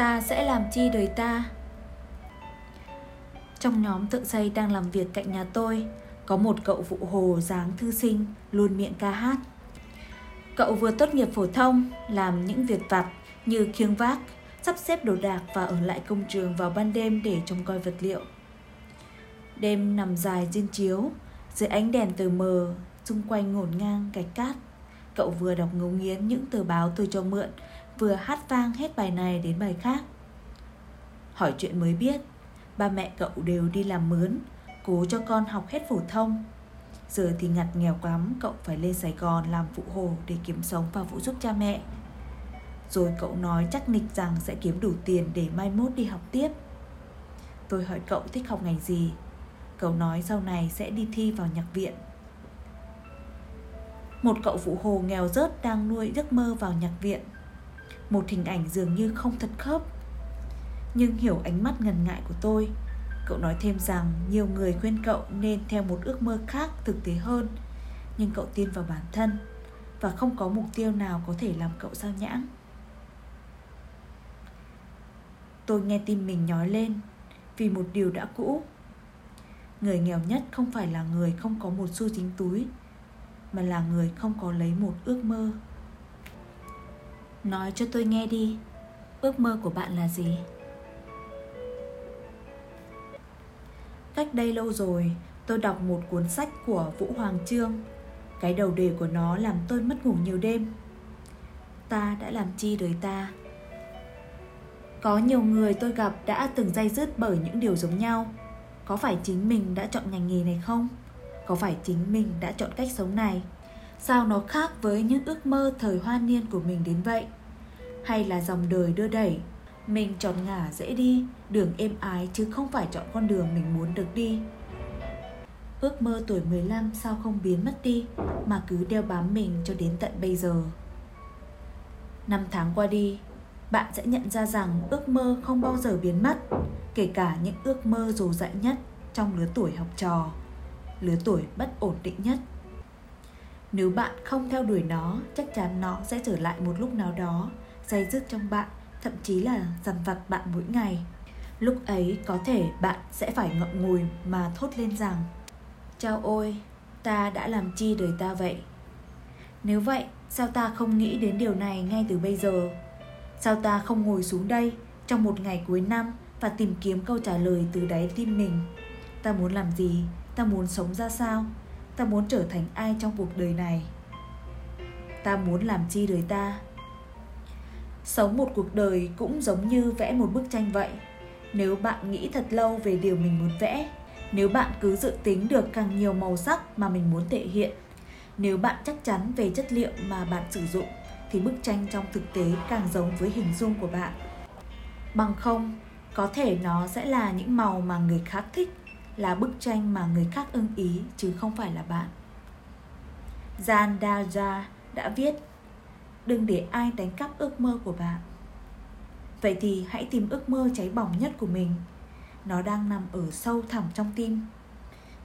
Ta sẽ làm chi đời ta? Trong nhóm thợ xây đang làm việc cạnh nhà tôi, Có một cậu vụ hồ dáng thư sinh, Luôn miệng ca hát. Cậu vừa tốt nghiệp phổ thông, Làm những việc vặt như khiêng vác, Sắp xếp đồ đạc và ở lại công trường vào ban đêm để trông coi vật liệu. Đêm nằm dài trên chiếu, Dưới ánh đèn tờ mờ, Xung quanh ngổn ngang gạch cát. Cậu vừa đọc ngấu nghiến những tờ báo tôi cho mượn Vừa hát vang hết bài này đến bài khác. Hỏi chuyện mới biết, Ba mẹ cậu đều đi làm mướn, Cố cho con học hết phổ thông. Giờ thì ngặt nghèo lắm, Cậu phải lên Sài Gòn làm phụ hồ Để kiếm sống và phụ giúp cha mẹ. Rồi cậu nói chắc nịch rằng Sẽ kiếm đủ tiền để mai mốt đi học tiếp. Tôi hỏi cậu thích học ngành gì? Cậu nói sau này sẽ đi thi vào nhạc viện. Một cậu phụ hồ nghèo rớt đang nuôi giấc mơ vào nhạc viện. Một hình ảnh dường như không thật khớp. Nhưng hiểu ánh mắt ngần ngại của tôi, Cậu nói thêm rằng nhiều người khuyên cậu nên theo một ước mơ khác thực tế hơn. Nhưng cậu tin vào bản thân Và không có mục tiêu nào có thể làm cậu sao nhãng. Tôi nghe tim mình nhói lên Vì một điều đã cũ. Người nghèo nhất không phải là người không có một xu dính túi, Mà là người không có lấy một ước mơ. Nói cho tôi nghe đi Ước mơ của bạn là gì? Cách đây lâu rồi, tôi đọc một cuốn sách của Vũ Hoàng Trương. Cái đầu đề của nó làm tôi mất ngủ nhiều đêm. Ta đã làm chi đời ta? Có nhiều người tôi gặp đã từng dây dứt bởi những điều giống nhau. Có phải chính mình đã chọn ngành nghề này không? Có phải chính mình đã chọn cách sống này? Sao nó khác với những ước mơ thời hoa niên của mình đến vậy? Hay là dòng đời đưa đẩy mình chọn ngả dễ đi, đường êm ái chứ không phải chọn con đường mình muốn được đi. Ước mơ tuổi 15 sao không biến mất đi mà cứ đeo bám mình cho đến tận bây giờ. Năm tháng qua đi, bạn sẽ nhận ra rằng ước mơ không bao giờ biến mất, kể cả những ước mơ dồ dại nhất trong lứa tuổi học trò, lứa tuổi bất ổn định nhất. Nếu bạn không theo đuổi nó, chắc chắn nó sẽ trở lại một lúc nào đó, dây dứt trong bạn thậm chí là dằn vặt bạn mỗi ngày. Lúc ấy có thể bạn sẽ phải ngậm ngùi mà thốt lên rằng chao ôi ta đã làm chi đời ta vậy? Nếu vậy sao ta không nghĩ đến điều này ngay từ bây giờ? Sao ta không ngồi xuống đây trong một ngày cuối năm và tìm kiếm câu trả lời từ đáy tim mình? Ta muốn làm gì? Ta muốn sống ra sao? Ta muốn trở thành ai trong cuộc đời này ta muốn làm chi đời ta Sống một cuộc đời cũng giống như vẽ một bức tranh vậy. Nếu bạn nghĩ thật lâu về điều mình muốn vẽ, nếu bạn cứ dự tính được càng nhiều màu sắc mà mình muốn thể hiện, nếu bạn chắc chắn về chất liệu mà bạn sử dụng thì bức tranh trong thực tế càng giống với hình dung của bạn. Bằng không, có thể nó sẽ là những màu mà người khác thích, là bức tranh mà người khác ưng ý, chứ không phải là bạn. Jan Daja đã viết, đừng để ai đánh cắp ước mơ của bạn. Vậy thì hãy tìm ước mơ cháy bỏng nhất của mình. Nó đang nằm ở sâu thẳm trong tim,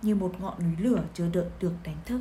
như một ngọn núi lửa chờ đợi được đánh thức.